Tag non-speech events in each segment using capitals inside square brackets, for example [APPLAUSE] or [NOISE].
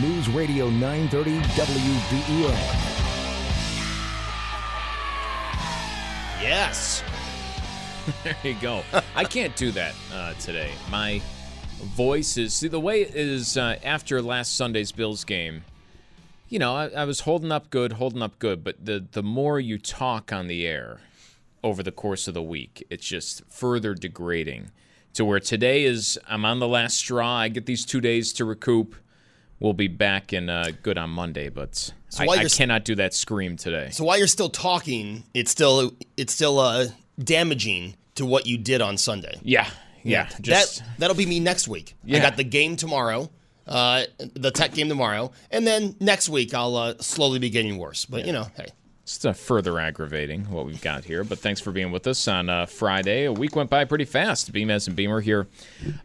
News Radio 930 WBEN. Yes. [LAUGHS] There you go. I can't do that uh, today. My voice is see the way it is uh, after last Sunday's Bills game. You know, I, I was holding up good, holding up good, but the the more you talk on the air over the course of the week, it's just further degrading. To where today is, I'm on the last straw. I get these two days to recoup. We'll be back and uh, good on Monday, but So I, I cannot do that scream today. So while you're still talking, it's still it's still uh, damaging to what you did on Sunday. Yeah, yeah. Just that that'll be me next week. I got the game tomorrow, uh, the Tech game tomorrow, and then next week I'll uh, slowly be getting worse. But you know, hey, It's uh, further aggravating what we've got here, but thanks for being with us on uh, Friday. A week went by pretty fast. Beamez and Beamer here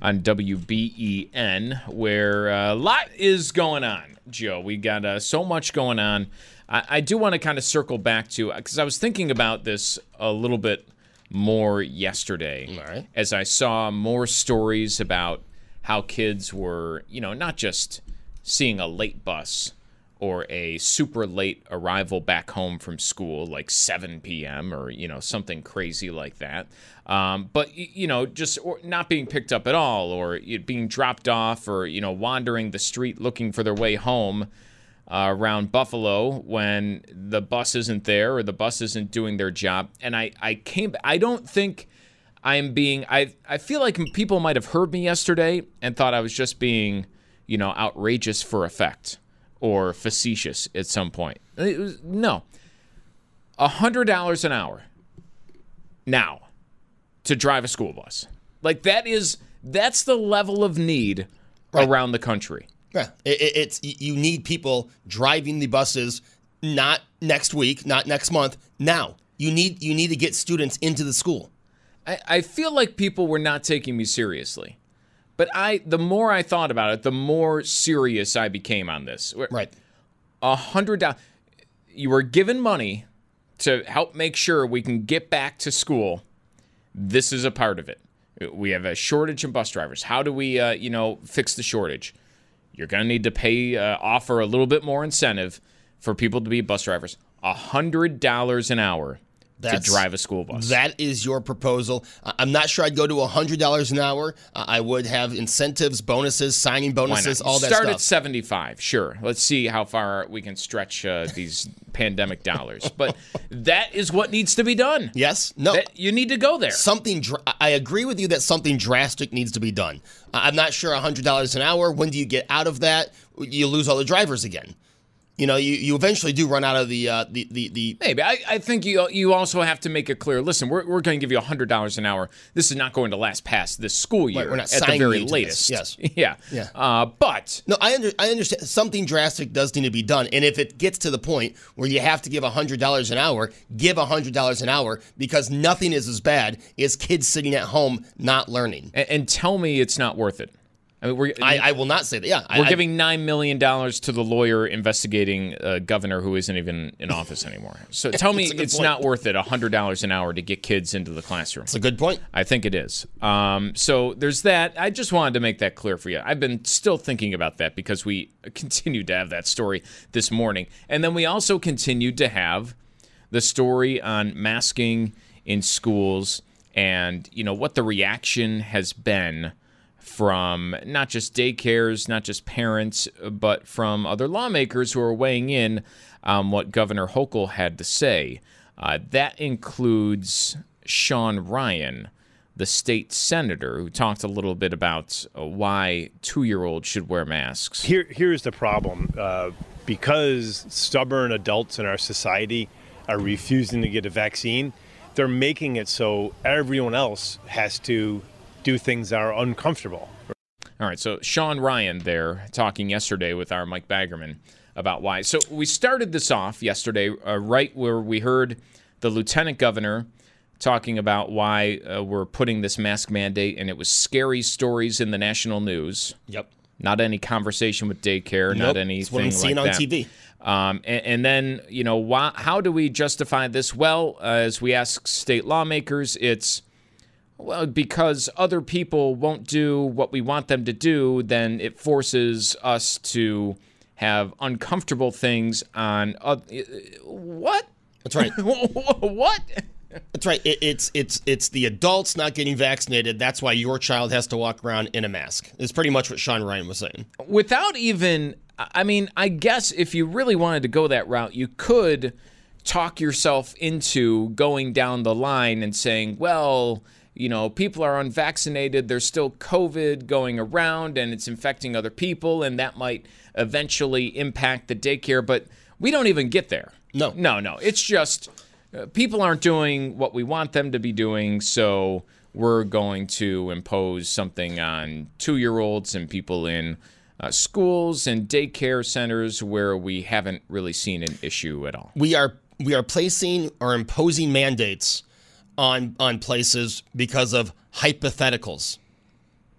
on WBEN, where uh, a lot is going on, Joe. We got uh, so much going on. I, I do want to kind of circle back to because I was thinking about this a little bit more yesterday right. as I saw more stories about how kids were, you know, not just seeing a late bus or a super late arrival back home from school, like 7 p.m. or, you know, something crazy like that. Um, but, you know, just not being picked up at all or being dropped off or, you know, wandering the street looking for their way home uh, around Buffalo when the bus isn't there or the bus isn't doing their job. And I, I came, I don't think I am being, I, I feel like people might have heard me yesterday and thought I was just being, you know, outrageous for effect or facetious at some point. It was, no. $100 an hour now to drive a school bus. Like that is, that's the level of need around the country. yeah, it, it, it's you need people driving the buses, not next week, not next month. Now you need you need to get students into the school. I, I feel like people were not taking me seriously. But I the more I thought about it, the more serious I became on this. Right. A hundred dollars you were given money to help make sure we can get back to school. This is a part of it. We have a shortage in bus drivers. How do we, uh, you know, fix the shortage? You're going to need to pay, uh, offer a little bit more incentive for people to be bus drivers. A hundred dollars an hour That's- to drive a school bus. That is your proposal. I'm not sure I'd go to hundred dollars an hour. I would have incentives, bonuses, signing bonuses, all that Start stuff. at 75. Sure. Let's see how far we can stretch uh, these pandemic dollars. But that is what needs to be done. yes. No. That, you need to go there. something dr- I agree with you that something drastic needs to be done. I'm not sure $100 an hour. When do you get out of that? You lose all the drivers again. You know, you, you eventually do run out of the uh, the, the the Maybe. I, I think you you also have to make it clear. Listen, we're, we're going to give you $100 an hour. This is not going to last past this school year we're not at the very latest. this. [LAUGHS] Yeah. Yeah. Uh, but No, I under, I understand something drastic does need to be done, and if it gets to the point where you have to give hundred dollars an hour, give hundred dollars an hour because nothing is as bad as kids sitting at home not learning. and, and tell me it's not worth it. I mean, we're I, I will not say that. Yeah, we're I- giving nine million dollars to the lawyer investigating a governor who isn't even in office anymore. So [LAUGHS] tell me, That's a good it's point. not worth it hundred dollars an hour to get kids into the classroom. It's a good point. I think it is. Um, so there's that. I just wanted to make that clear for you. I've been still thinking about that because we [LAUGHS] continued to have that story this morning. And then we also continued to have the story on masking in schools and, you know, what the reaction has been from not just daycares, not just parents, but from other lawmakers who are weighing in on what Governor Hochul had to say. Uh, that includes Sean Ryan, the state senator, who talked a little bit about uh, why two year olds should wear masks. Here, here's the problem. Uh, because stubborn adults in our society are refusing to get a vaccine, they're making it so everyone else has to do things that are uncomfortable. All right, so Sean Ryan there talking yesterday with our Mike Baggerman about why. So we started this off yesterday, uh, right where we heard the lieutenant governor talking about why uh, we're putting this mask mandate, and it was scary stories in the national news. Yep. Not any conversation with daycare, Nope. not It's anything what I'm seeing like on that. TV. Um, and, and then, you know, why, how do we justify this? Well, uh, as we ask state lawmakers, it's well because other people won't do what we want them to do. Then it forces us to have uncomfortable things on. Uh, what? That's right. [LAUGHS] what? That's right. It, it's it's it's the adults not getting vaccinated. That's why your child has to walk around in a mask. Is pretty much what Sean Ryan was saying. without even I mean, I guess if you really wanted to go that route, you could talk yourself into going down the line and saying, well, you know, people are unvaccinated, there's still COVID going around and it's infecting other people and that might eventually impact the daycare, but we don't even get there. No. No, no. It's just uh, people aren't doing what we want them to be doing, so we're going to impose something on two year olds and people in uh, schools and daycare centers where we haven't really seen an issue at all. We are we are placing or imposing mandates on on places because of hypotheticals.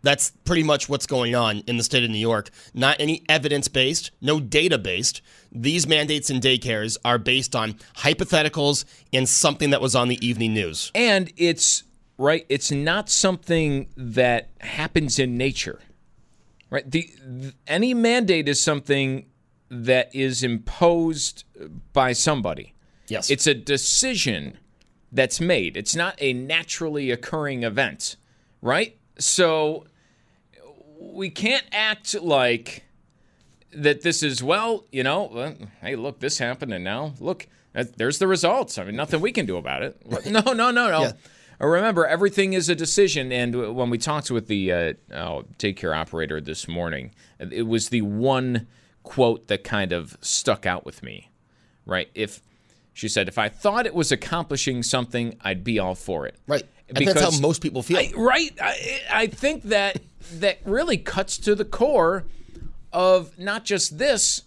That's pretty much what's going on in the state of New York. Not any evidence based, no data based. These mandates in daycares are based on hypotheticals and something that was on the evening news. And it's right, it's not something that happens in nature. Right? The, th- any mandate is something that is imposed by somebody. Yes. It's a decision that's made. It's not a naturally occurring event, right? So we can't act like that this is well, you know, hey, look, this happened and now look, there's the results. I mean, nothing we can do about it. [LAUGHS] No, no, no, no. Yeah. Uh, Remember, everything is a decision. And when we talked with the uh, oh, daycare operator this morning, it was the one quote that kind of stuck out with me, right? If she said, if I thought it was accomplishing something, I'd be all for it. right. And that's Because- how most people feel. I- right. I, I think that that really cuts to the core of not just this,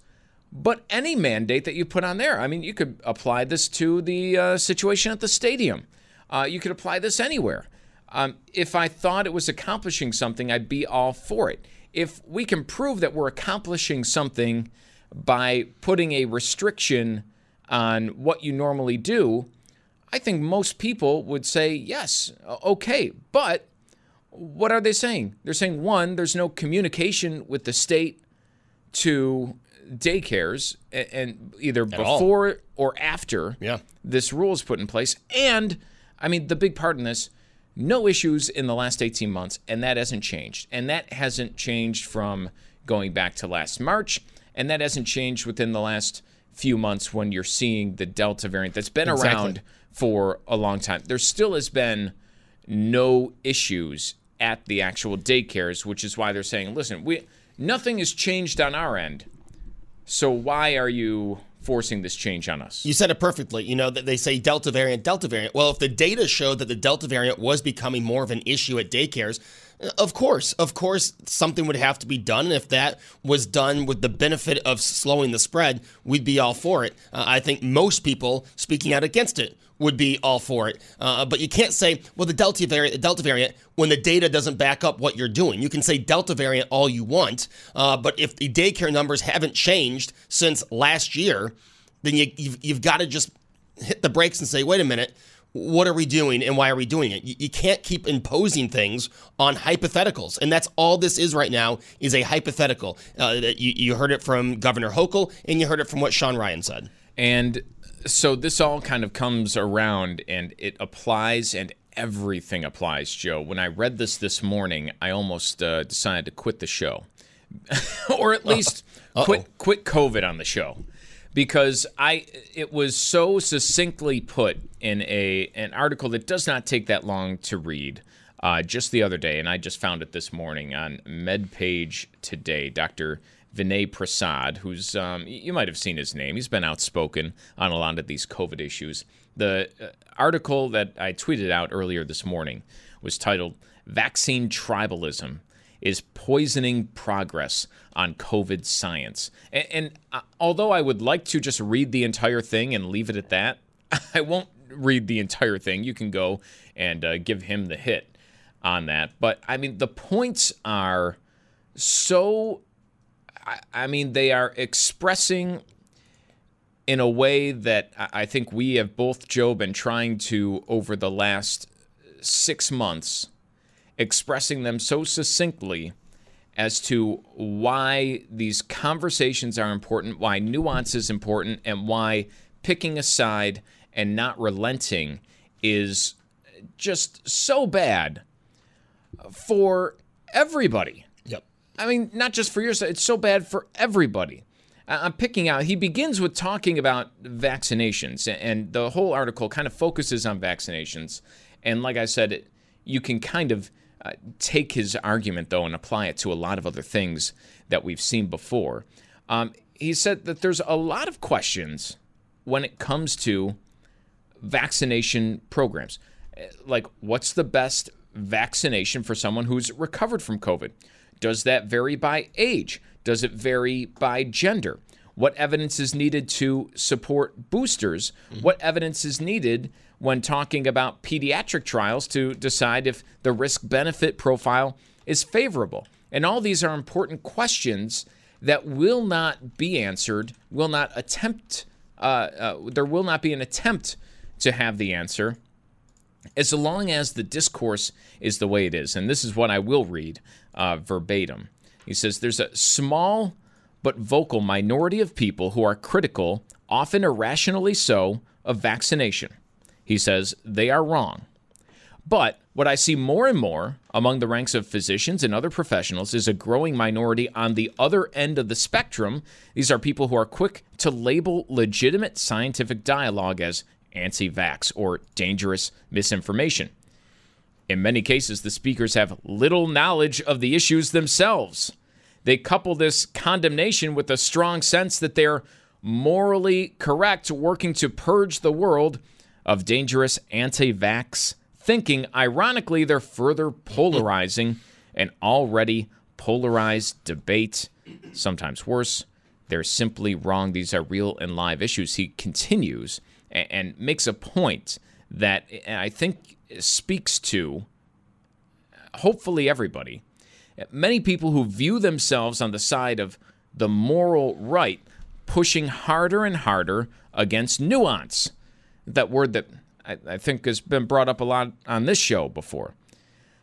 but any mandate that you put on there. I mean, you could apply this to the uh, situation at the stadium. Uh, you could apply this anywhere. Um, if I thought it was accomplishing something, I'd be all for it. If we can prove that we're accomplishing something by putting a restriction on what you normally do, I think most people would say yes, okay. But what are they saying? They're saying one, there's no communication with the state to daycares, and either all. before or after Yeah. this rule is put in place. And I mean, the big part in this, no issues in the last 18 months, and that hasn't changed. And that hasn't changed from going back to last March, and that hasn't changed within the last few months when you're seeing the Delta variant that's been Exactly. around for a long time. There still has been no issues at the actual daycares, which is why they're saying, listen, we nothing has changed on our end. So why are you forcing this change on us? You said it perfectly. You know that they say Delta variant, Delta variant. Well, if the data showed that the Delta variant was becoming more of an issue at daycares, Of course, of course, something would have to be done. And if that was done with the benefit of slowing the spread, we'd be all for it. Uh, I think most people speaking out against it would be all for it. Uh, but you can't say, well, the Delta variant, the Delta variant, when the data doesn't back up what you're doing. You can say Delta variant all you want, uh, but if the daycare numbers haven't changed since last year, then you, you've, you've got to just hit the brakes and say, wait a minute what are we doing and why are we doing it? You, can't keep imposing things on hypotheticals, and that's all this is right now is a hypothetical. Uh, you, you heard it from Governor Hochul, and you heard it from what Sean Ryan said. And so this all kind of comes around, and it applies, and everything applies, Joe. When I read this this morning, I almost uh, decided to quit the show, [LAUGHS] or at least uh quit quit COVID on the show because I it was so succinctly put in a an article that does not take that long to read. Uh, just the other day, and I just found it this morning on MedPage Today. Dr. Vinay Prasad, who's um, you might have seen his name. He's been outspoken on a lot of these COVID issues. The uh, article that I tweeted out earlier this morning was titled "Vaccine Tribalism is poisoning progress on COVID science. And, and uh, although I would like to just read the entire thing and leave it at that, [LAUGHS] I won't read the entire thing. You can go and uh, give him the hit on that. But I mean, the points are so, I, I mean, they are expressing in a way that I think we have both, Joe, been trying to over the last six months expressing them so succinctly as to why these conversations are important, why nuance is important, and why picking a side and not relenting is just so bad for everybody. Yep. I mean, not just for yourself, it's so bad for everybody. I'm picking out, he begins with talking about vaccinations, and the whole article kind of focuses on vaccinations. And like I said, you can kind of uh, take his argument, though, and apply it to a lot of other things that we've seen before. Um, he said that there's a lot of questions when it comes to vaccination programs. Uh, like, what's the best vaccination for someone who's recovered from COVID? Does that vary by age? Does it vary by gender? What evidence is needed to support boosters? Mm-hmm. What evidence is needed when talking about pediatric trials to decide if the risk benefit profile is favorable? And all these are important questions that will not be answered, will not attempt, uh, uh, there will not be an attempt to have the answer as long as the discourse is the way it is. And this is what I will read uh, verbatim. He says there's a small but vocal minority of people who are critical, often irrationally so, of vaccination. He says they are wrong. But what I see more and more among the ranks of physicians and other professionals is a growing minority on the other end of the spectrum. These are people who are quick to label legitimate scientific dialogue as anti vax or dangerous misinformation. In many cases, the speakers have little knowledge of the issues themselves. They couple this condemnation with a strong sense that they're morally correct, working to purge the world of dangerous anti vax thinking. Ironically, they're further polarizing an already polarized debate. Sometimes worse, they're simply wrong. These are real and live issues. He continues and, makes a point that I think speaks to hopefully everybody many people who view themselves on the side of the moral right pushing harder and harder against nuance. That word that I, I, think has been brought up a lot on this show before.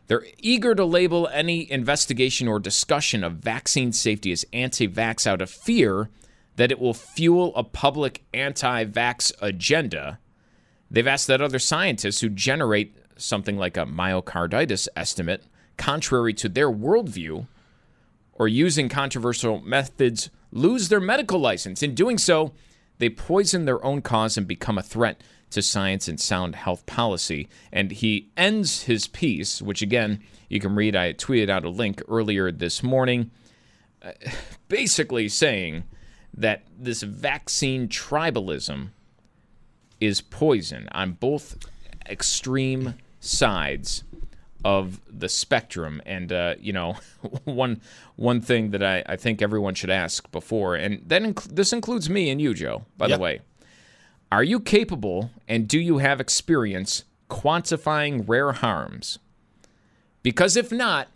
They're eager to label any investigation or discussion of vaccine safety as anti vax out of fear that it will fuel a public anti vax agenda. They've asked that other scientists who generate something like a myocarditis estimate contrary to their worldview or using controversial methods lose their medical license. In doing so, they poison their own cause and become a threat to science and sound health policy. And he ends his piece, which again, you can read. I tweeted out a link earlier this morning, uh, basically saying that this vaccine tribalism is poison on both extreme sides of the spectrum. And uh, you know, [LAUGHS] one one thing that I, I think everyone should ask before, and then inc- this includes me and you, Joe. By Yeah. the way, are you capable and do you have experience quantifying rare harms? Because if not,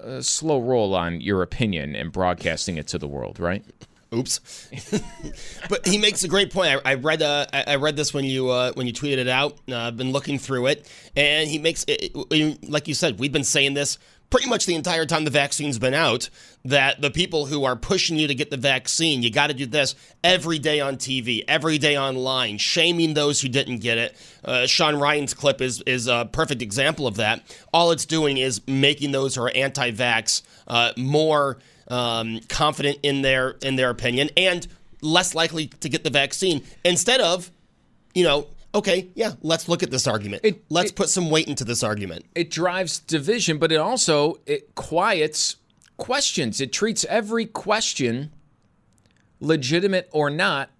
a slow roll on your opinion and broadcasting it to the world, right? Oops. [LAUGHS] but he makes a great point. I, I read uh, I read this when you uh, when you tweeted it out. Uh, I've been looking through it, and he makes it- like you said. We've been saying this pretty much the entire time the vaccine's been out. That the people who are pushing you to get the vaccine, you got to do this every day on TV, every day online, shaming those who didn't get it. Uh, Sean Ryan's clip is is a perfect example of that. All it's doing is making those who are anti-vax uh, more um, confident in their in their opinion and less likely to get the vaccine instead of you know okay yeah let's look at this argument It- let's it- put some weight into this argument it drives division, but it also it quiets questions. It treats every question, legitimate or not,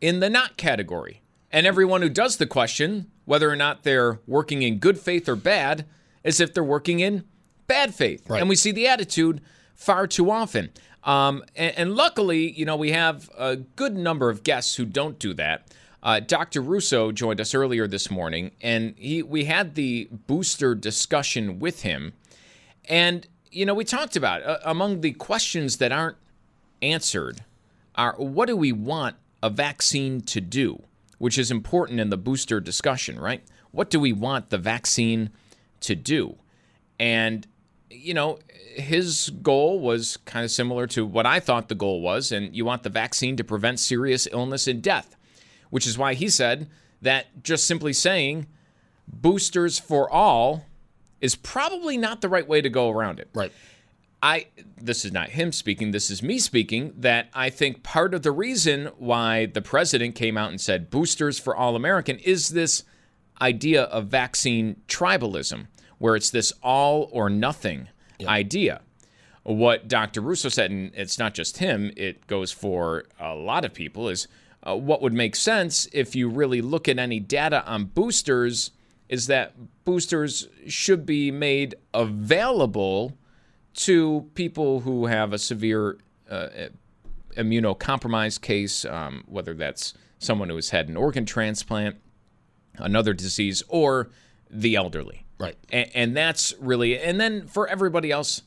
in the not category. And everyone who does the question, whether or not they're working in good faith or bad, as if they're working in bad faith. Right. And we see the attitude far too often. Um, and, and luckily, you know, we have a good number of guests who don't do that. Uh, Dr. Russo joined us earlier this morning, and he we had the booster discussion with him. And, you know, we talked about uh, among the questions that aren't answered are what do we want a vaccine to do, which is important in the booster discussion, right? What do we want the vaccine to do? And, you know, his goal was kind of similar to what I thought the goal was, and you want the vaccine to prevent serious illness and death, which is why he said that just simply saying boosters for all is probably not the right way to go around it. right I this is not him speaking, this is me speaking that I think part of the reason why the president came out and said boosters for all American is this idea of vaccine tribalism where it's this all or nothing idea. What Dr. Russo said and it's not just him, it goes for a lot of people is uh, what would make sense if you really look at any data on boosters is that boosters should be made available to people who have a severe uh, immunocompromised case, um, whether that's someone who has had an organ transplant, another disease, or the elderly. Right. And, and that's really, and then for everybody else,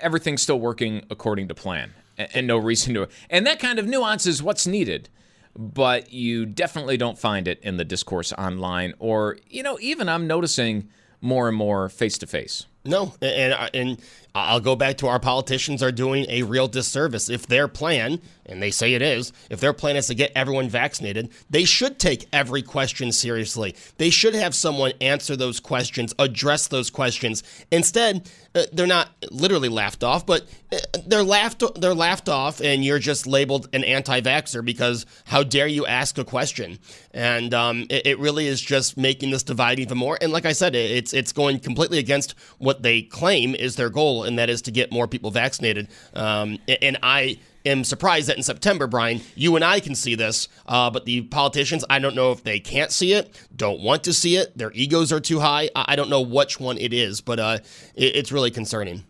everything's still working according to plan and, no reason to. And that kind of nuance is what's needed. But you definitely don't find it in the discourse online, or, you know, even I'm noticing more and more face to face. No, and and I'll go back to our politicians are doing a real disservice. If their plan, and they say it is, if their plan is to get everyone vaccinated, they should take every question seriously. They should have someone answer those questions, address those questions. Instead, uh, they're not literally laughed off, but uh, they're laughed they're laughed off, and you're just labeled an anti-vaxxer because how dare you ask a question? And um, it, it really is just making this divide even more. And like I said, it's it's going completely against what they claim is their goal, and that is to get more people vaccinated. Um, and I am surprised that in September, Brian, you and I can see this, uh, but the politicians, I don't know if they can't see it, don't want to see it, their egos are too high. I, don't know which one it is, but uh, it, it's really concerning.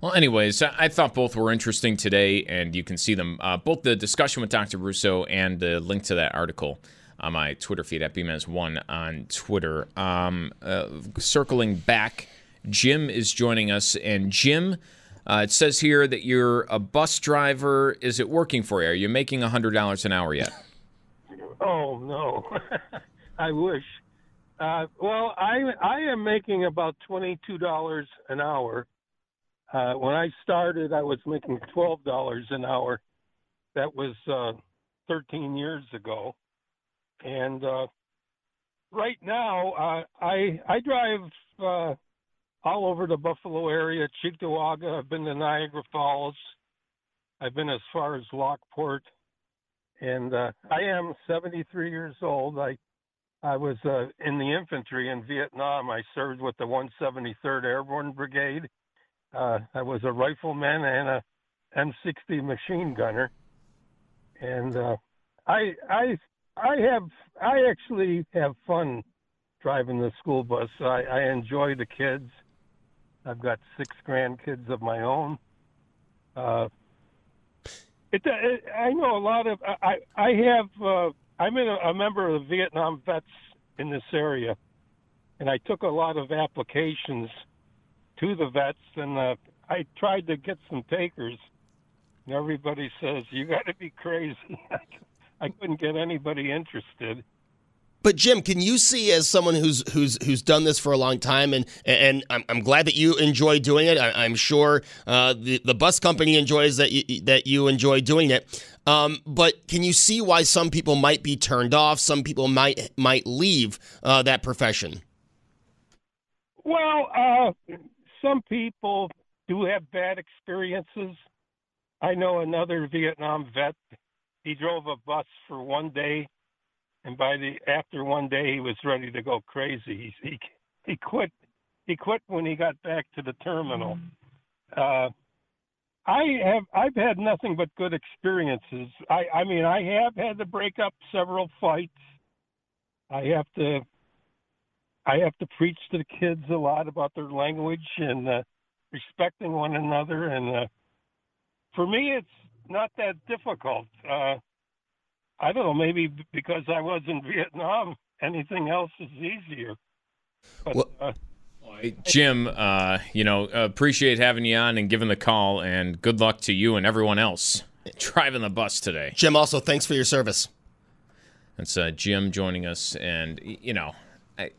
Well, anyways, I I thought both were interesting today, and you can see them uh, both the discussion with Dr. Russo and the link to that article on my Twitter feed at BMS1 on Twitter. Um, uh, circling back, Jim is joining us, and Jim, uh, it says here that you're a bus driver. Is it working for you? Are you making $100 an hour yet? [LAUGHS] Oh no, [LAUGHS] I wish. Uh, well, I I am making about twenty two dollars an hour. Uh, when I started, I was making twelve dollars an hour. That was uh, thirteen years ago, and uh, right now uh, I I drive all over the Buffalo area, Cheektowaga. I've been to Niagara Falls. I've been as far as Lockport and uh, I am 73 years old. I I was uh, in the infantry in Vietnam. I served with the 173rd Airborne Brigade. Uh, I was a rifleman and a M60 machine gunner, and uh, I I I have I actually have fun driving the school bus. I, I enjoy the kids. I've got six grandkids of my own. Uh, it, it, I know a lot of. I I have. Uh, I'm in a, a member of the Vietnam vets in this area, and I took a lot of applications to the vets, and uh, I tried to get some takers. And everybody says you got to be crazy. [LAUGHS] I couldn't get anybody interested. But Jim, can you see as someone who's who's who's done this for a long time, and and I'm, I'm glad that you enjoy doing it. I, am sure uh, the the bus company enjoys that you, that you enjoy doing it. Um, but can you see why some people might be turned off? Some people might might leave uh, that profession. Well, uh, some people do have bad experiences. I know another Vietnam vet. He drove a bus for one day and by the after one day he was ready to go crazy. He he, he quit. He quit when he got back to the terminal. Uh, I have I've had nothing but good experiences. I I mean I have had to break up several fights. I have to I have to preach to the kids a lot about their language and uh, respecting one another and uh, for me it's not that difficult. Uh, I don't know, maybe because I was in Vietnam, anything else is easier. But, well, uh, Jim, uh, you know, appreciate having you on and giving the call, and good luck to you and everyone else driving the bus today. Jim, also thanks for your service. It's uh, Jim joining us, and you know, I,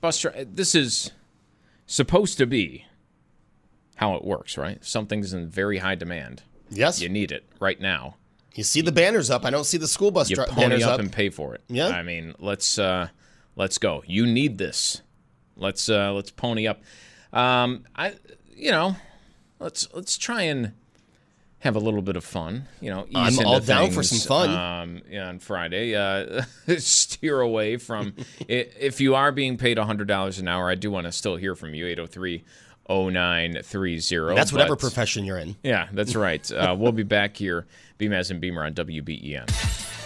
bus. This is supposed to be how it works, right? Something's in very high demand. Yes, you need it right now. You see the banners up. I don't see the school bus you pony banners up, up and pay for it. Yeah. I mean, let's uh, let's go. You need this. Let's uh, let's pony up. Um, I you know, let's let's try and have a little bit of fun. You know, I'm all down things, for some fun. Um, yeah, on Friday, uh, [LAUGHS] steer away from. [LAUGHS] if you are being paid hundred dollars an hour, I do want to still hear from you. 803 0930. That's whatever profession you're in. Yeah, that's right. Uh, we'll be back here, Beamaz and Beamer on WBEN.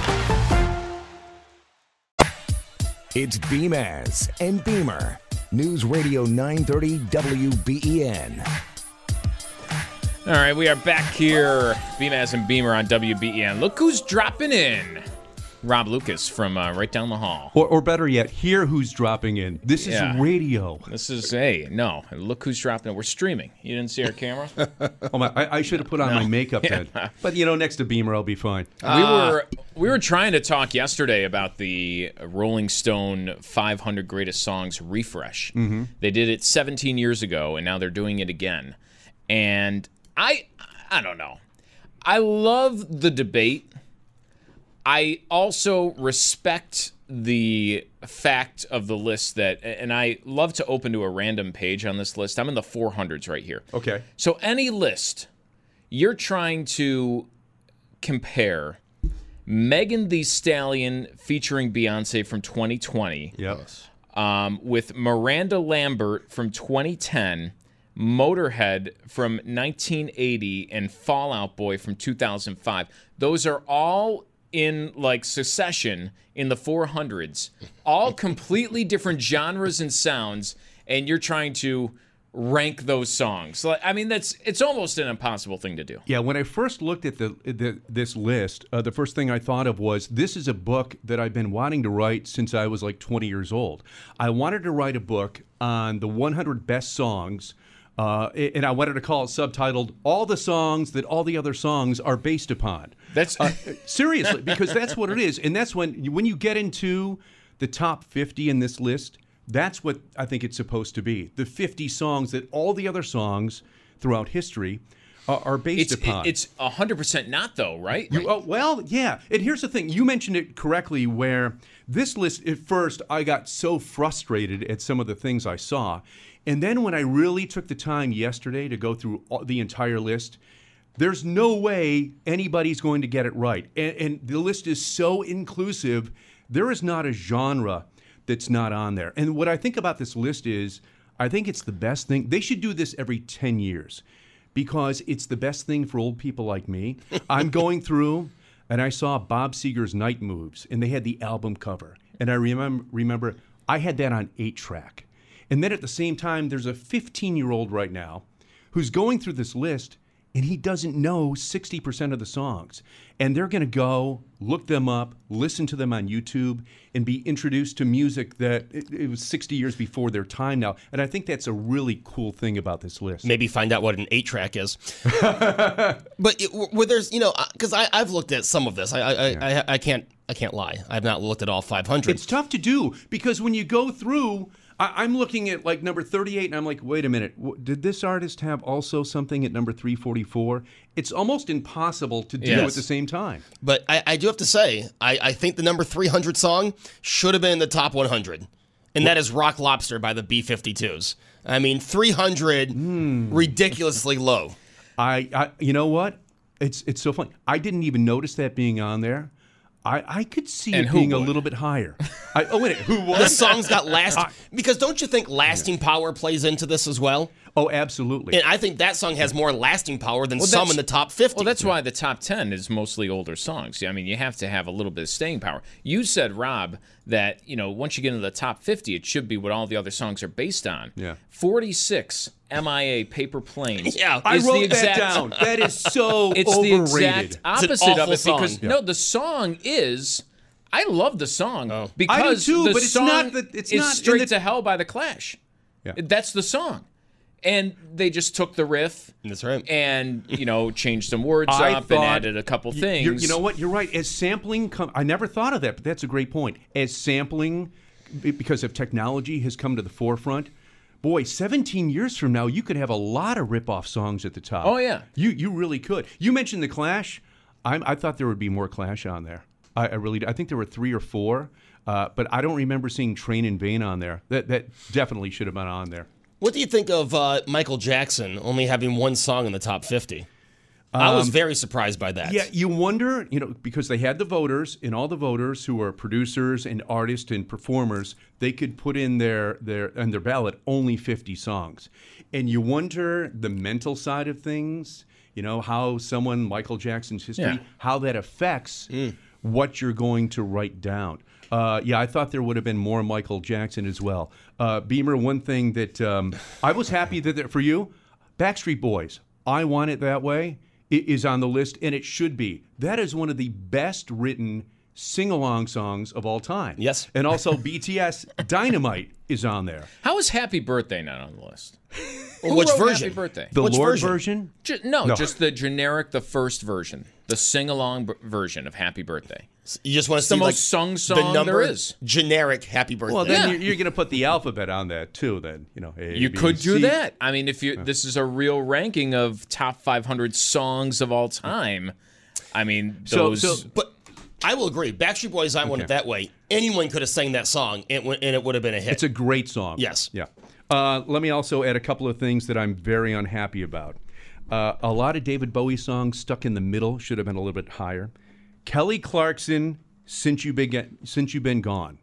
It's Beamaz and Beamer. News Radio 930 WBEN. All right, we are back here, Beamaz and Beamer on WBEN. Look who's dropping in. Rob Lucas from uh, right down the hall. Or, or, better yet, hear who's dropping in. This is yeah. radio. This is, hey, no, look who's dropping in. We're streaming. You didn't see our camera? [LAUGHS] oh, my, I, I, should have put on no. my makeup then. [LAUGHS] But, you know, next to Beamer, I'll be fine. Uh, we, were, we were trying to talk yesterday about the Rolling Stone 500 Greatest Songs refresh. Mm-hmm. They did it 17 years ago, and now they're doing it again. And I, I don't know. I love the debate I also respect the fact of the list that, and I love to open to a random page on this list. I'm in the 400s right here. Okay. So, any list, you're trying to compare Megan Thee Stallion featuring Beyonce from 2020 yes. Um, with Miranda Lambert from 2010. Motorhead from 1980 and Fall Out Boy from 2005. Those are all in like succession in the 400s, all [LAUGHS] completely different genres and sounds, and you're trying to rank those songs. Like, I mean, that's it's almost an impossible thing to do. Yeah, when I first looked at the, the this list, uh, the first thing I thought of was this is a book that I've been wanting to write since I was like 20 years old. I wanted to write a book on the 100 best songs. Uh, and I wanted to call it subtitled "All the Songs That All the Other Songs Are Based Upon." That's uh, seriously because that's what it is, and that's when when you get into the top 50 in this list, that's what I think it's supposed to be. The 50 songs that all the other songs throughout history are, are based it's, upon. It's hundred percent not though, right? You, oh, well, yeah. And here's the thing: you mentioned it correctly. Where this list at first, I got so frustrated at some of the things I saw, and then when I really took the time yesterday to go through all, the entire list. There's no way anybody's going to get it right. And, and the list is so inclusive. There is not a genre that's not on there. And what I think about this list is I think it's the best thing. They should do this every 10 years because it's the best thing for old people like me. [LAUGHS] I'm going through and I saw Bob Seger's Night Moves and they had the album cover. And I remember remember I had that on 8 track. And then at the same time there's a 15-year-old right now who's going through this list and he doesn't know 60% of the songs. And they're going to go look them up, listen to them on YouTube, and be introduced to music that it, it, was 60 years before their time now. And I think that's a really cool thing about this list. Maybe find out what an eight track is. [LAUGHS] but it, where there's, you know, because I've looked at some of this, I I, yeah. I I can't I can't lie. I've not looked at all 500. It's tough to do because when you go through I, am looking at like number 38, and I'm like, wait a minute, did this artist have also something at number 344? It's almost impossible to do yes. at the same time. But I, I do have to say, I, I, think the number 300 song should have been in the top 100, and that is Rock Lobster by the B 52s. I mean, 300, mm. ridiculously low. I, I, you know what? It's it's so funny. I didn't even notice that being on there. I, I could see and it being would? a little bit higher. [LAUGHS] I, oh wait, who was? The song's got lasting because don't you think lasting yeah. power plays into this as well? Oh, absolutely. And I think that song has more lasting power than well, some in the top 50. Well, that's why the top 10 is mostly older songs. I mean, you have to have a little bit of staying power. You said, Rob, that, you know, once you get into the top 50, it should be what all the other songs are based on. Yeah. 46 MIA Paper Planes. [LAUGHS] yeah, I wrote exact, that down. [LAUGHS] That is so It's overrated. the exact opposite of it song. because, yeah. no, the song is. I love the song oh. because too, the but it's song not the, it's is not "Straight the... to Hell" by the Clash. Yeah. That's the song and they just took the riff. That's right. And you know, changed some words up and added a couple things. You know what? You're right. As sampling, come, I never thought of that, but that's a great point. As sampling, because of technology, has come to the forefront. Boy, 17 years from now, you could have a lot of rip-off songs at the top. Oh yeah, you you really could. You mentioned the Clash. I, I thought there would be more Clash on there. I, I really, I think there were three or four, uh, but I don't remember seeing Train in Vain on there. That that definitely should have been on there. What do you think of uh, Michael Jackson only having one song in the top 50? I was um, very surprised by that. Yeah, you wonder, you know, because they had the voters and all the voters who are producers and artists and performers, they could put in their their on their ballot only 50 songs. And you wonder the mental side of things, you know, how someone Michael Jackson's history, yeah. how that affects mm. what you're going to write down. Uh, yeah, I thought there would have been more Michael Jackson as well. Uh, Beamer, one thing that um, I was happy that for you, Backstreet Boys, I Want It That Way, is on the list, and it should be. That is one of the best written sing along songs of all time. Yes. And also BTS Dynamite is on there. How is Happy Birthday not on the list? Well, which version? Happy Birthday. The which Lord version? version? Ju- no, no, just the generic, the first version, the sing along b- version of Happy Birthday. You just want to it's see the most like, sung song the number there is. Generic Happy Birthday. Well, then Yeah. you're, you're going to put the alphabet on that too. Then you know, A, You B, could do C. that. I mean, if you this is a real ranking of top 500 songs of all time. I mean, So- those. so- But I will agree. Backstreet Boys, I Want It That Way. Anyone could have sang that song, and, and it would have been a hit. It's a great song. Yes. Yeah. Uh, let me also add a couple of things that I'm very unhappy about. Uh, a lot of David Bowie songs stuck in the middle should have been a little bit higher. Kelly Clarkson, since you've been since you've been gone,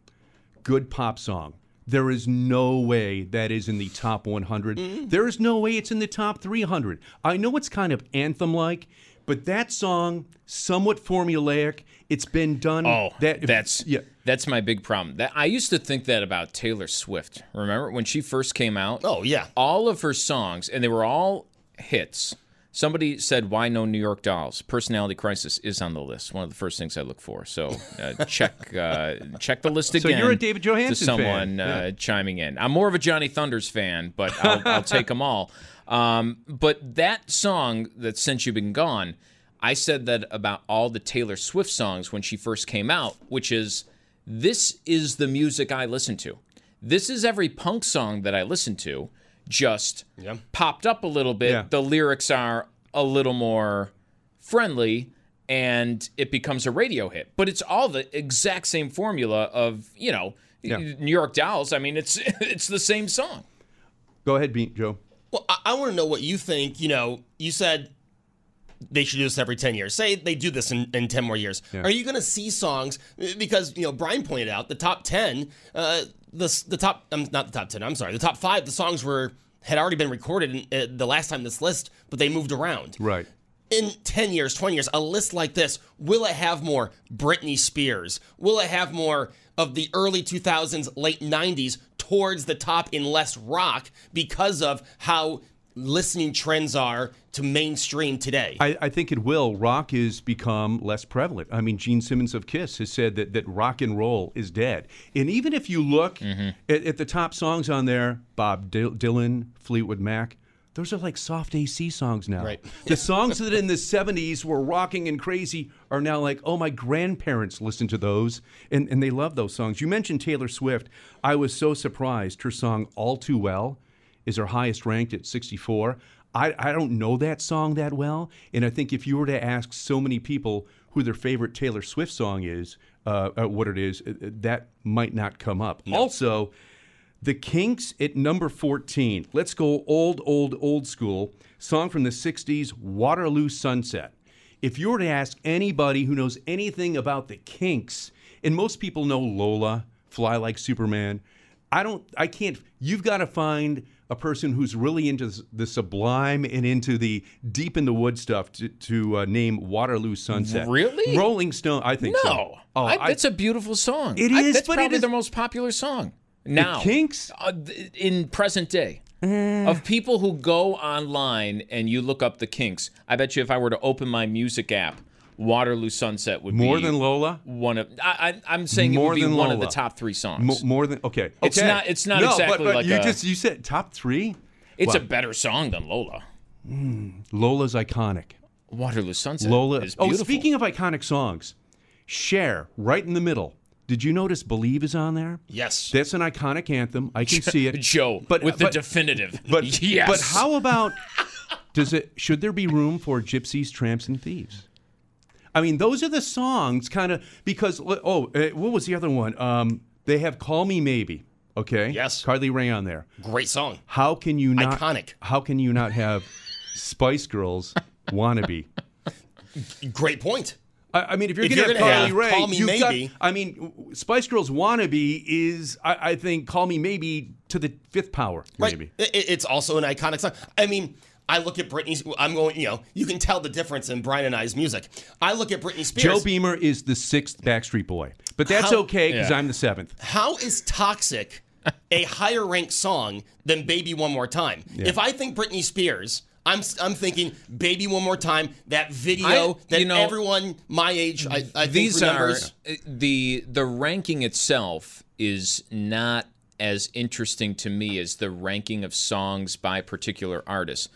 good pop song. There is no way that is in the top 100. There is no way it's in the top 300. I know it's kind of anthem like, But that song, somewhat formulaic. It's been done. Oh, that that's yeah. That's my big problem. That I used to think that about Taylor Swift. Remember when she first came out? Oh yeah. All of her songs, and they were all hits. Somebody said, "Why no New York Dolls?" Personality Crisis is on the list. One of the first things I look for. So uh, [LAUGHS] check uh, check the list again. So you're a David Johansen to someone fan. Uh, Yeah. chiming in. I'm more of a Johnny Thunders fan, but I'll, [LAUGHS] I'll take them all. Um, but that song that "Since You've Been Gone," I said that about all the Taylor Swift songs when she first came out, which is this is the music I listen to. This is every punk song that I listen to, just popped up a little bit. Yeah. The lyrics are a little more friendly and it becomes a radio hit. But it's all the exact same formula of, you know, New York Dolls. I mean, it's [LAUGHS] it's the same song. Go ahead, Beat Joe. Well, I, I want to know what you think. You know, you said they should do this every 10 years. Say they do this in, in 10 more years. Are you going to see songs? Because, you know, Brian pointed out the top 10, uh, the, the top, um, not the top 10, I'm sorry, the top five, the songs were had already been recorded in, uh, the last time this list, but they moved around. Right. In 10 years, 20 years, a list like this, will it have more Britney Spears? Will it have more of the early 2000s, late 90s towards the top in less rock because of how listening trends are to mainstream today? I, I think it will. Rock has become less prevalent. I mean, Gene Simmons of Kiss has said that, that rock and roll is dead. And even if you look mm-hmm. at, at the top songs on there, Bob Dil- Dylan, Fleetwood Mac, those are like soft AC songs now. Right. [LAUGHS] The songs that in the 70s were rocking and crazy are now like, oh, my grandparents listened to those and, and they love those songs. You mentioned Taylor Swift. I was so surprised. Her song All Too Well is her highest ranked at 64. I, I don't know that song that well. And I think if you were to ask so many people who their favorite Taylor Swift song is, uh, uh, what it is, uh, uh, that might not come up. Also, the Kinks at number 14. Let's go old, old, old school. Song from the 60s, Waterloo Sunset. If you were to ask anybody who knows anything about the Kinks, and most people know Lola, Fly Like Superman, I don't, I can't, you've got to find a person who's really into the sublime and into the deep in the wood stuff to, to uh, name Waterloo Sunset. Really? Rolling Stone, I think so. No, Oh, I, I- that's a beautiful song. It is, I- that's but probably is- their most popular song now. Kinks? uh, in present day. Eh. Of people who go online and you look up the Kinks, I bet you if I were to open my music app, Waterloo Sunset would More be than Lola? One of I, I, I'm saying it More would be than one of the top three songs. Mo- more than okay. It's not- it's not no, exactly but, but like you a- just you said top three. it's a better song than Lola. Hmm, Lola's iconic. Waterloo Sunset. Lola. is oh, beautiful. Oh, speaking of iconic songs, Cher right in the middle. Did you notice "Believe" is on there? yes. That's an iconic anthem. I can see it. Joe, But- with the but- definitive. [LAUGHS] But yes. But how about? [LAUGHS] Does it? Should there be room for gypsies, tramps, and thieves? I mean, those are the songs, kind of because. Oh, uh, what was the other one? Um, they have "Call Me Maybe." Okay. Yes. Carly Rae on there. Great song. How can you not? Iconic. How can you not have Spice Girls "Wannabe"? Great point. I, mean, if you're going to have Carly Rae, Call Me you've Maybe- got. I mean, Spice Girls "Wannabe" is, I, I think, "Call Me Maybe" to the fifth power. Right. Maybe. It's also an iconic song. I mean, I look at Britney's. I'm going. You know, you can tell the difference in Brian and I's music. I look at Britney Spears. Joe Beamer is the sixth Backstreet Boy, but that's How- okay because Yeah. I'm the seventh. How is Toxic a [LAUGHS] higher ranked song than Baby One More Time? If I think Britney Spears, I'm I'm thinking Baby One More Time. That video I- that you know, everyone my age, I, I think these are remembers. Uh, the the ranking itself is not as interesting to me as the ranking of songs by particular artists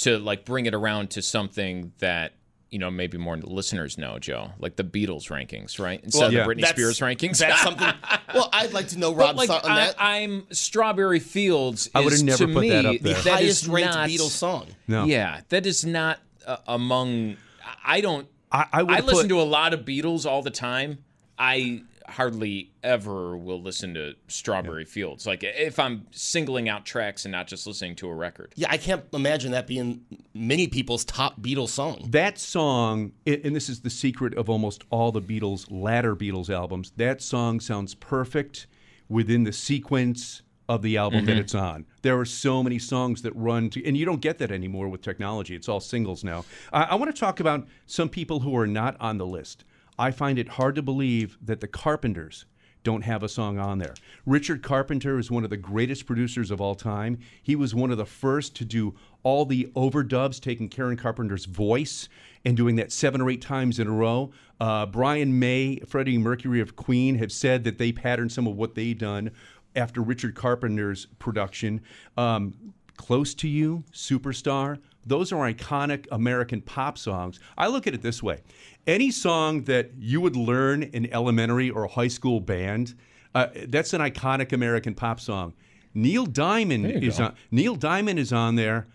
to like bring it around to something that you know maybe more listeners know joe like the beatles rankings right instead of yeah. the britney That's- spears rankings That's [LAUGHS] something. Well, I'd like to know but Rob's like thought on I, that. i'm strawberry fields I would've never to put me, that up there. the that highest ranked not- Beatles song. No. yeah that is not uh, among i don't I, I I listen put, to a lot of Beatles all the time. I hardly ever will listen to Strawberry Fields. Like if I'm singling out tracks and not just listening to a record. Yeah, I can't imagine that being many people's top Beatles song. that song, and this is the secret of almost all the Beatles, latter Beatles albums. That song sounds perfect within the sequence of the album that Mhm. it's on. There are so many songs that run, to, and you don't get that anymore with technology. It's all singles now. I, I want to talk about some people who are not on the list. I find it hard to believe that the Carpenters don't have a song on there. Richard Carpenter is one of the greatest producers of all time. He was one of the first to do all the overdubs, taking Karen Carpenter's voice and doing that seven or eight times in a row. Uh, Brian May, Freddie Mercury of Queen have said that they patterned some of what they done after Richard Carpenter's production. Um, Close to You, Superstar, those are iconic American pop songs. I look at it this way any song that you would learn in elementary or high school band, uh, that's an iconic American pop song. Neil Diamond is go. on. Neil Diamond is on there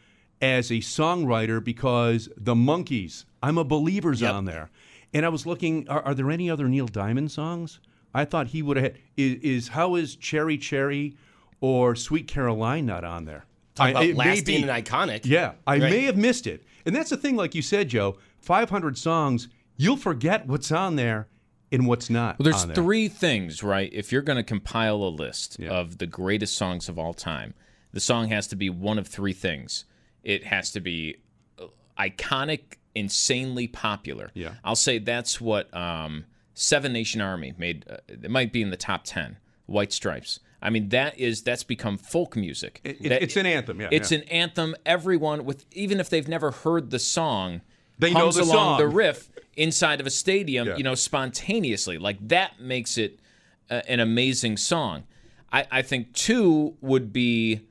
as a songwriter because the Monkees, I'm a Believer's on there. And I was looking, are, are there any other Neil Diamond songs? I thought he would have. Is, is how is Cherry Cherry or Sweet Caroline not on there? Talk I- about it may lasting be- and iconic. Yeah, I Right. may have missed it. And that's the thing, like you said, Joe, 500 songs, you'll forget what's on there and what's not. Well, there's on there. three things, right? If you're going to compile a list of the greatest songs of all time, the song has to be one of three things. It has to be uh, iconic, insanely popular. Yeah. I'll say that's what um, Seven Nation Army made. Uh, it might be in the top ten. White Stripes. I mean, that is that's become folk music. It- it- That- it's an anthem, yeah, It's yeah. an anthem. Everyone with even if they've never heard the song, They know the along song. the riff inside of a stadium. Yeah. You know, spontaneously. Like that makes it uh, an amazing song. I, I think two would be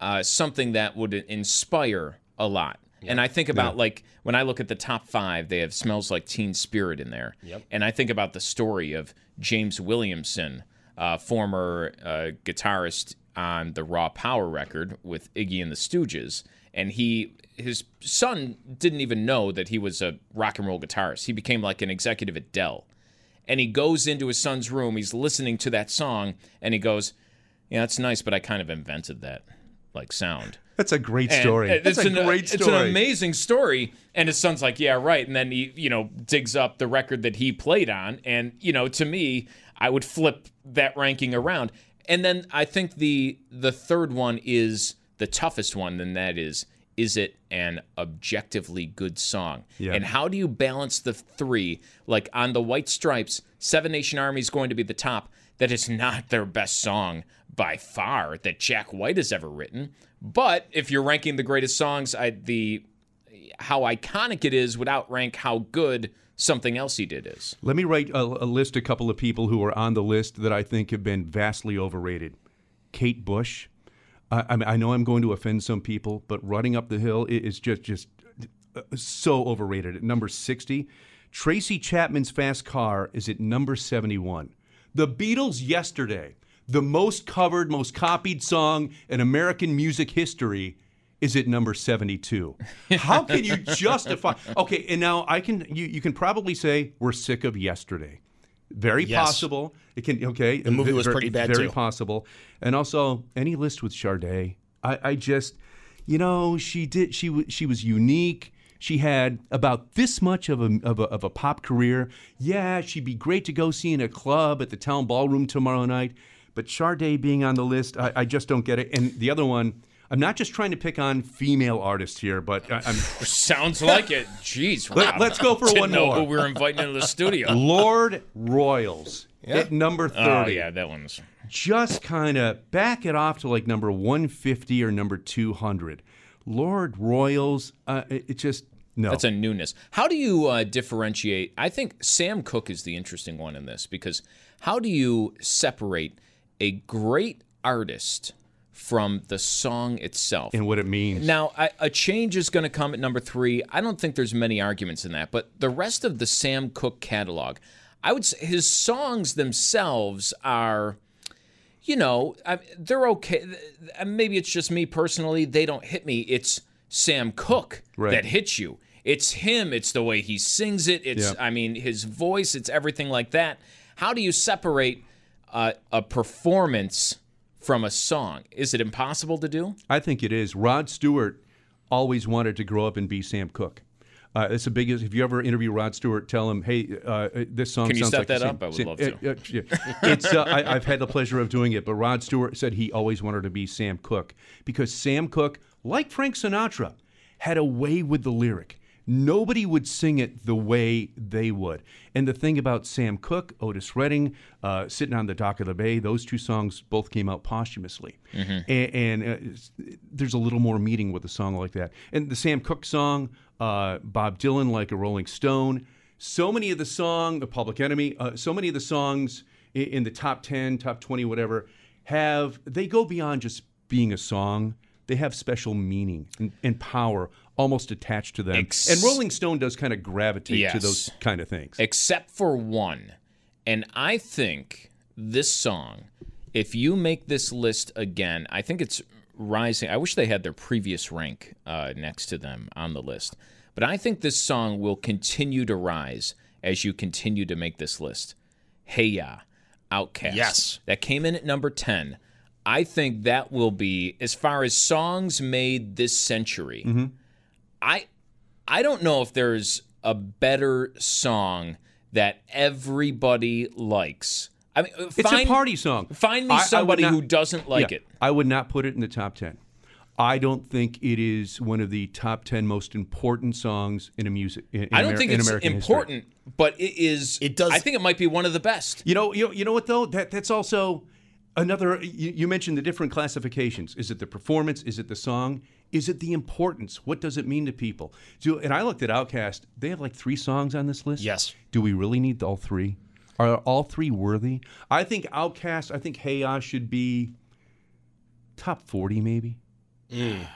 uh, something that would inspire a lot. And I think about like when I look at the top five, they have "Smells Like Teen Spirit" in there. Yep. And I think about the story of James Williamson, uh, former uh, guitarist on the Raw Power record with Iggy and the Stooges, and he his son didn't even know that he was a rock and roll guitarist. He became like an executive at Dell, and he goes into his son's room. He's listening to that song, and he goes, "Yeah, that's nice, but I kind of invented that like sound." That's a great story. and That's it's a an, great It's an amazing story. And his son's like, yeah, right. And then he, you know, digs up the record that he played on. And, you know, to me, I would flip that ranking around. And then I think the the third one is the toughest one, and that is is it an objectively good song? Yeah. And how do you balance the three? Like on the White Stripes, Seven Nation Army is going to be the top. That is not their best song by far that Jack White has ever written. But if you're ranking the greatest songs, I, the how iconic it is would outrank how good something else he did is. Let me write a, a list a couple of people who are on the list that I think have been vastly overrated. Kate Bush. I, I, mean, I know I'm going to offend some people, but running up the hill is just just uh, so overrated. At number 60, Tracy Chapman's Fast Car is at number 71. The Beatles yesterday, the most covered, most copied song in American music history is at number 72. [LAUGHS] How can you justify [LAUGHS] Okay, and now I can you, you can probably say we're sick of yesterday. Very Yes. possible. It can okay. The movie was very- pretty bad, Very too. possible. And also any list with Sade. I, I just you know, she did she w- she was unique. She had about this much of a, of a of a pop career. Yeah, she'd be great to go see in a club at the town ballroom tomorrow night. But Sade being on the list, I, I just don't get it. And the other one, I'm not just trying to pick on female artists here, but I, I'm [LAUGHS] Sounds like it. Jeez, Let- Rob. let's go for Didn't one know more. Who we were inviting into the studio? [LAUGHS] Lorde Royals at number 30. Oh yeah, that one's. just kind of back it off to like number 150 or number 200. Lorde Royals, uh, it, it just no. That's a newness. How do you uh, differentiate? I think Sam Cooke is the interesting one in this because how do you separate a great artist from the song itself? and what it means. Now, I, a change is going to come at number three. I don't think there's many arguments in that, but the rest of the Sam Cooke catalog, I would say his songs themselves are, you know, I, they're okay. Maybe it's just me personally; they don't hit me. It's Sam Cooke Right. that hits you. It's him. It's the way he sings it. It's, Yeah. I mean, his voice. It's everything like that. How do you separate uh, a performance from a song? Is it impossible to do? I think it is. Rod Stewart always wanted to grow up and be Sam Cooke. Uh, it's the biggest. If you ever interview Rod Stewart, tell him, "Hey, uh, this song Can you sounds set like that same- up? I would same- love to. uh, uh, yeah. it's. Uh, I, I've had the pleasure of doing it, but Rod Stewart said he always wanted to be Sam Cooke because Sam Cooke, like Frank Sinatra, had a way with the lyric. Nobody would sing it the way they would. And the thing about Sam Cooke, Otis Redding, uh, Sitting on the Dock of the Bay, those two songs both came out posthumously. Mm-hmm. A- And, uh, there's a little more meaning with a song like that. And the Sam Cooke song, uh, Bob Dylan, like a Rolling Stone, so many of the song, the Public Enemy, uh, so many of the songs in, in the top 10, top 20, whatever, have, they go beyond just being a song. They have special meaning and, and power almost attached to them. Ex- and Rolling Stone does kind of gravitate to those kind of things. except for one. And I think this song, if you make this list again, I think it's rising. I wish they had their previous rank uh, next to them on the list. But I think this song will continue to rise as you continue to make this list. Hey Ya, OutKast. Yes. That came in at number 10. I think that will be, as far as songs made this century, I I don't know if there's a better song that everybody likes. I mean, uh, It's find, a party song. Find me I- I somebody not- who doesn't like Yeah, it. I would not put it in the top 10. I don't think it is one of the top 10 most important songs in a music in, in I don't Amer- think it's American history. important, but it is. It does- I think it might be one of the best. You know, you know, you know what though? That that's also another. You, you mentioned the different classifications. Is it the performance? Is it the song? Is it the importance? What does it mean to people? Do, and I looked at OutKast. They have like three songs on this list. Yes. Do we really need all three? Are all three worthy? I think OutKast. I think Hey Ya should be top forty, maybe. Mm.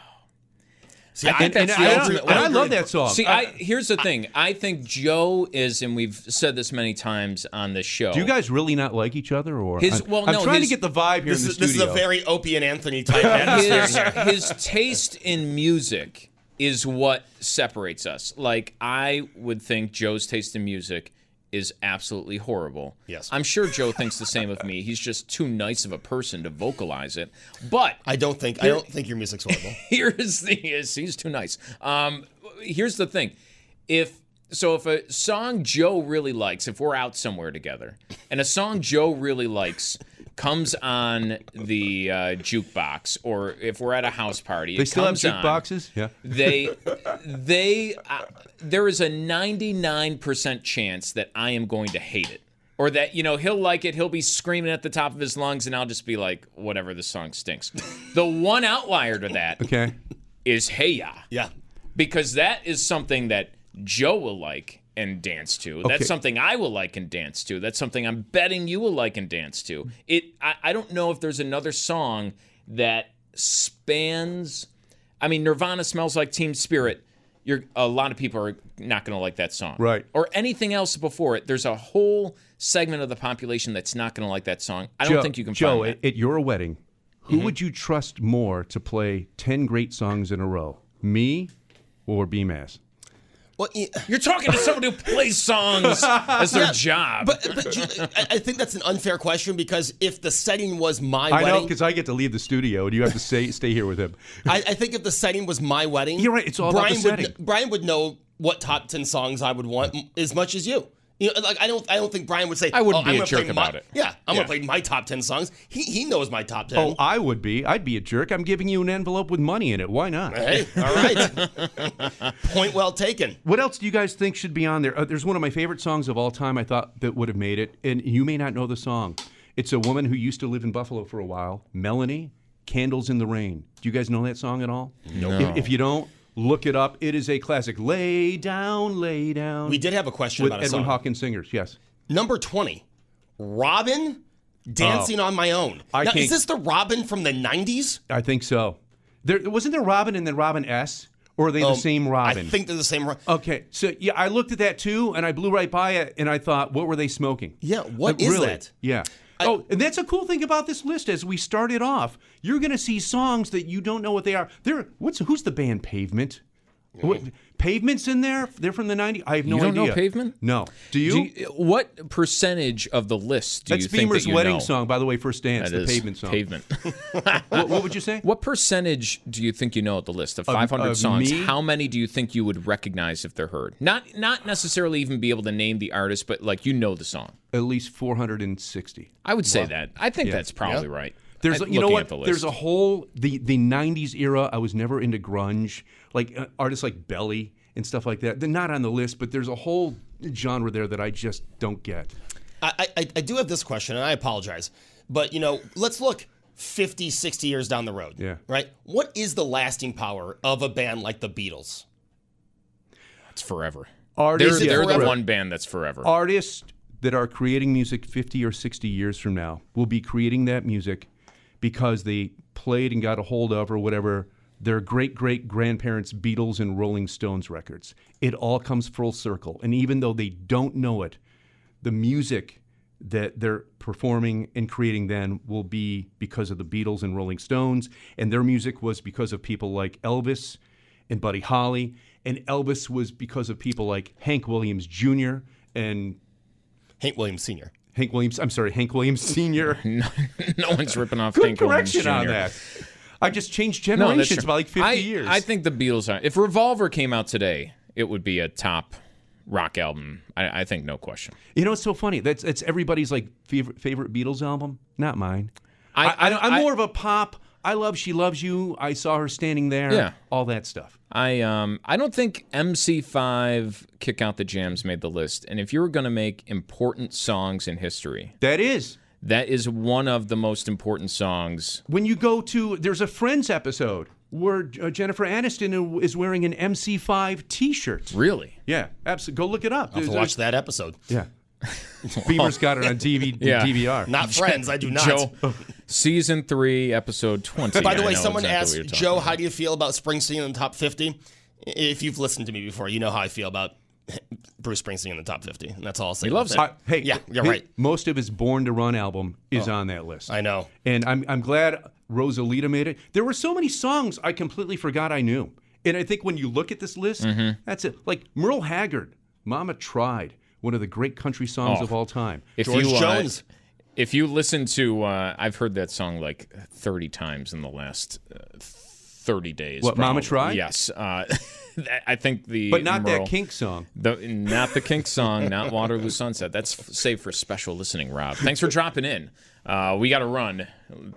See, I think and, that's and the I, ultimate and I love that song. See, I- I here's the thing. I think Joe is, and we've said this many times on this show. do you guys really not like each other, or His- I'm, well, I'm no, trying his- to get the vibe here this in the is, this is a very Opie and Anthony type [LAUGHS] atmosphere. his, his taste in music is what separates us. Like I would think Joe's taste in music is absolutely horrible. Yes. I'm sure Joe thinks the same of me. He's just too nice of a person to vocalize it. But I don't think I don't think your music's horrible. [LAUGHS] here's the is he's too nice. Um, here's the thing, if so, if a song Joe really likes, if we're out somewhere together, and a song Joe really likes comes on the uh, jukebox, or if we're at a house party, they it still have comes on, jukeboxes. Yeah. [LAUGHS] They, they, uh, there is a 99% chance that I am going to hate it. Or that, you know, he'll like it, he'll be screaming at the top of his lungs, and I'll just be like, whatever, The song stinks. the one outlier to that Okay. is Hey Ya, yeah. because that is something that Joe will like and dance to. Okay. That's something I will like and dance to. That's something I'm betting you will like and dance to. It. I, I don't know if there's another song that spans. I mean, Nirvana smells like Teen Spirit. You're a lot of people are not going to like that song, Right. Or anything else before it. There's a whole segment of the population that's not going to like that song. I don't Joe, think you can Joe, at, at your wedding, who Mm-hmm. would you trust more to play 10 great songs in a row? Me or BMAS? Well, y- [LAUGHS] You're talking to someone who plays songs as their Yeah, job. But, but you- I, I think that's an unfair question because if the setting was my I know wedding, because I get to leave the studio and you have to stay stay here with him. [LAUGHS] I, I think if the setting was my wedding, You're right, it's all about Brian the would, setting. Brian would know what top ten songs I would want as much as you. You know, like I don't, I don't think Brian would say. I wouldn't oh, be I'm a jerk about my, it. Yeah, I'm Yeah. gonna play my top ten songs. He he knows my top ten. Oh, I would be. I'd be a jerk. I'm giving you an envelope with money in it. Why not? hey, all right. [LAUGHS] Point well taken. What else do you guys think should be on there? Uh, there's one of my favorite songs of all time. I thought that would have made it, and you may not know the song. It's a woman who used to live in Buffalo for a while, Melanie. Candles in the Rain. Do you guys know that song at all? No. If, if you don't, look it up. It is a classic. Lay down, lay down. We did have a question with about a Edwin song. Hawkins singers. Yes. Number twenty, Robyn, dancing on my own. Oh. I now, is this the Robyn from the '90s? I think so. There wasn't there Robyn and then Robin S. Or are they the Um, same Robin? I think they're the same. Ro- Okay, so yeah, I looked at that too, and I blew right by it, and I thought, what were they smoking? Yeah, what What is is that? Yeah. Oh, and that's a cool thing about this list. As we started off, you're going to see songs that you don't know what they are. There, what's who's the band Pavement? What, Pavement's in there. They're from the '90s. I have no idea. You don't know. Pavement? No. Do you? Do you- what percentage of the list do That's you think Beamer's that you wedding know? song, by the way. First dance, That the is Pavement song. Pavement. [LAUGHS] what, what would you say? What percentage do you think you know of the list of Of- 500 of songs? me? How many do you think you would recognize if they're heard? Not not necessarily even be able to name the artist, but like you know the song. At least 460. I would say Wow. that. I think Yeah. that's probably right. There's, I- you know looking what? the list. There's a whole the the '90s era. I was never into grunge, like uh, artists like Belly and stuff like that. They're not on the list, but there's a whole genre there that I just don't get. I, I, I do have this question, and I apologize. But, you know, let's look 50, 60 years down the road. Yeah. Right? What is the lasting power of a band like the Beatles? It's forever. Artists, they're they're the one band that's forever. Artists that are creating music 50 or 60 years from now will be creating that music because they played and got a hold of or whatever their great great grandparents Beatles and Rolling Stones records. It all comes full circle. And even though they don't know it, the music that they're performing and creating then will be because of the Beatles and Rolling Stones and their music was because of people like Elvis and Buddy Holly and Elvis was because of people like Hank Williams Jr. and Hank Williams Sr. Hank Williams. I'm sorry, Hank Williams Sr. [LAUGHS] no, no one's ripping off Good Hank Williams correction on Jr.. that. I just changed No, generations true. by like 50 I, years. I think the Beatles are. If Revolver came out today, it would be a top rock album. I, I think no question. you know, it's so funny. That's it's everybody's like favorite favorite Beatles album, not mine. I- I, am more of a pop. I love "She Loves You." I saw her standing there. Yeah. all that stuff. I um I don't think MC5 Kick Out the Jams made the list. And if you were going to make important songs in history, That is that is one of the most important songs. when you go to. There's a Friends episode where uh, Jennifer Aniston is wearing an MC5 T-shirt. Really? Yeah, absolutely. Go look it up. I'll have to There's- watch that episode. Yeah. [LAUGHS] Beamer's got it on TV, [LAUGHS] Yeah. DVR. Not Friends, I do not. Joe, season 3, episode 20. By the way, someone exactly asked Joe, about. how do you feel about Springsteen in the top 50? If you've listened to me before, you know how I feel about Bruce Springsteen in the top 50. And that's all I'll say. He loves it. Uh, hey, Yeah, you're he- right. Most of his Born to Run album is on that list. I know. And I'm, I'm glad Rosalita made it. There were so many songs I completely forgot I knew. And I think when you look at this list, Mm-hmm. that's it. Like Merle Haggard, Mama Tried, one of the great country songs Oh. of all time. If George you, uh, Jones. if you listen to, uh, I've heard that song like 30 times in the last uh, 30 days. What, Mama. Tried? Yes. [LAUGHS] I think the. But not Merle- that Kink song. The, not the Kink song, not Waterloo Sunset. That's f- saved for special listening, Rob. Thanks for dropping in. Uh, we got to run.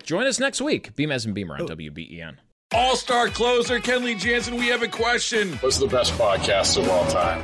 Join us next week. Beamaz and Beamer on Oh. WBEN. All star closer Kenley Jansen, we have a question. What's the best podcast of all time?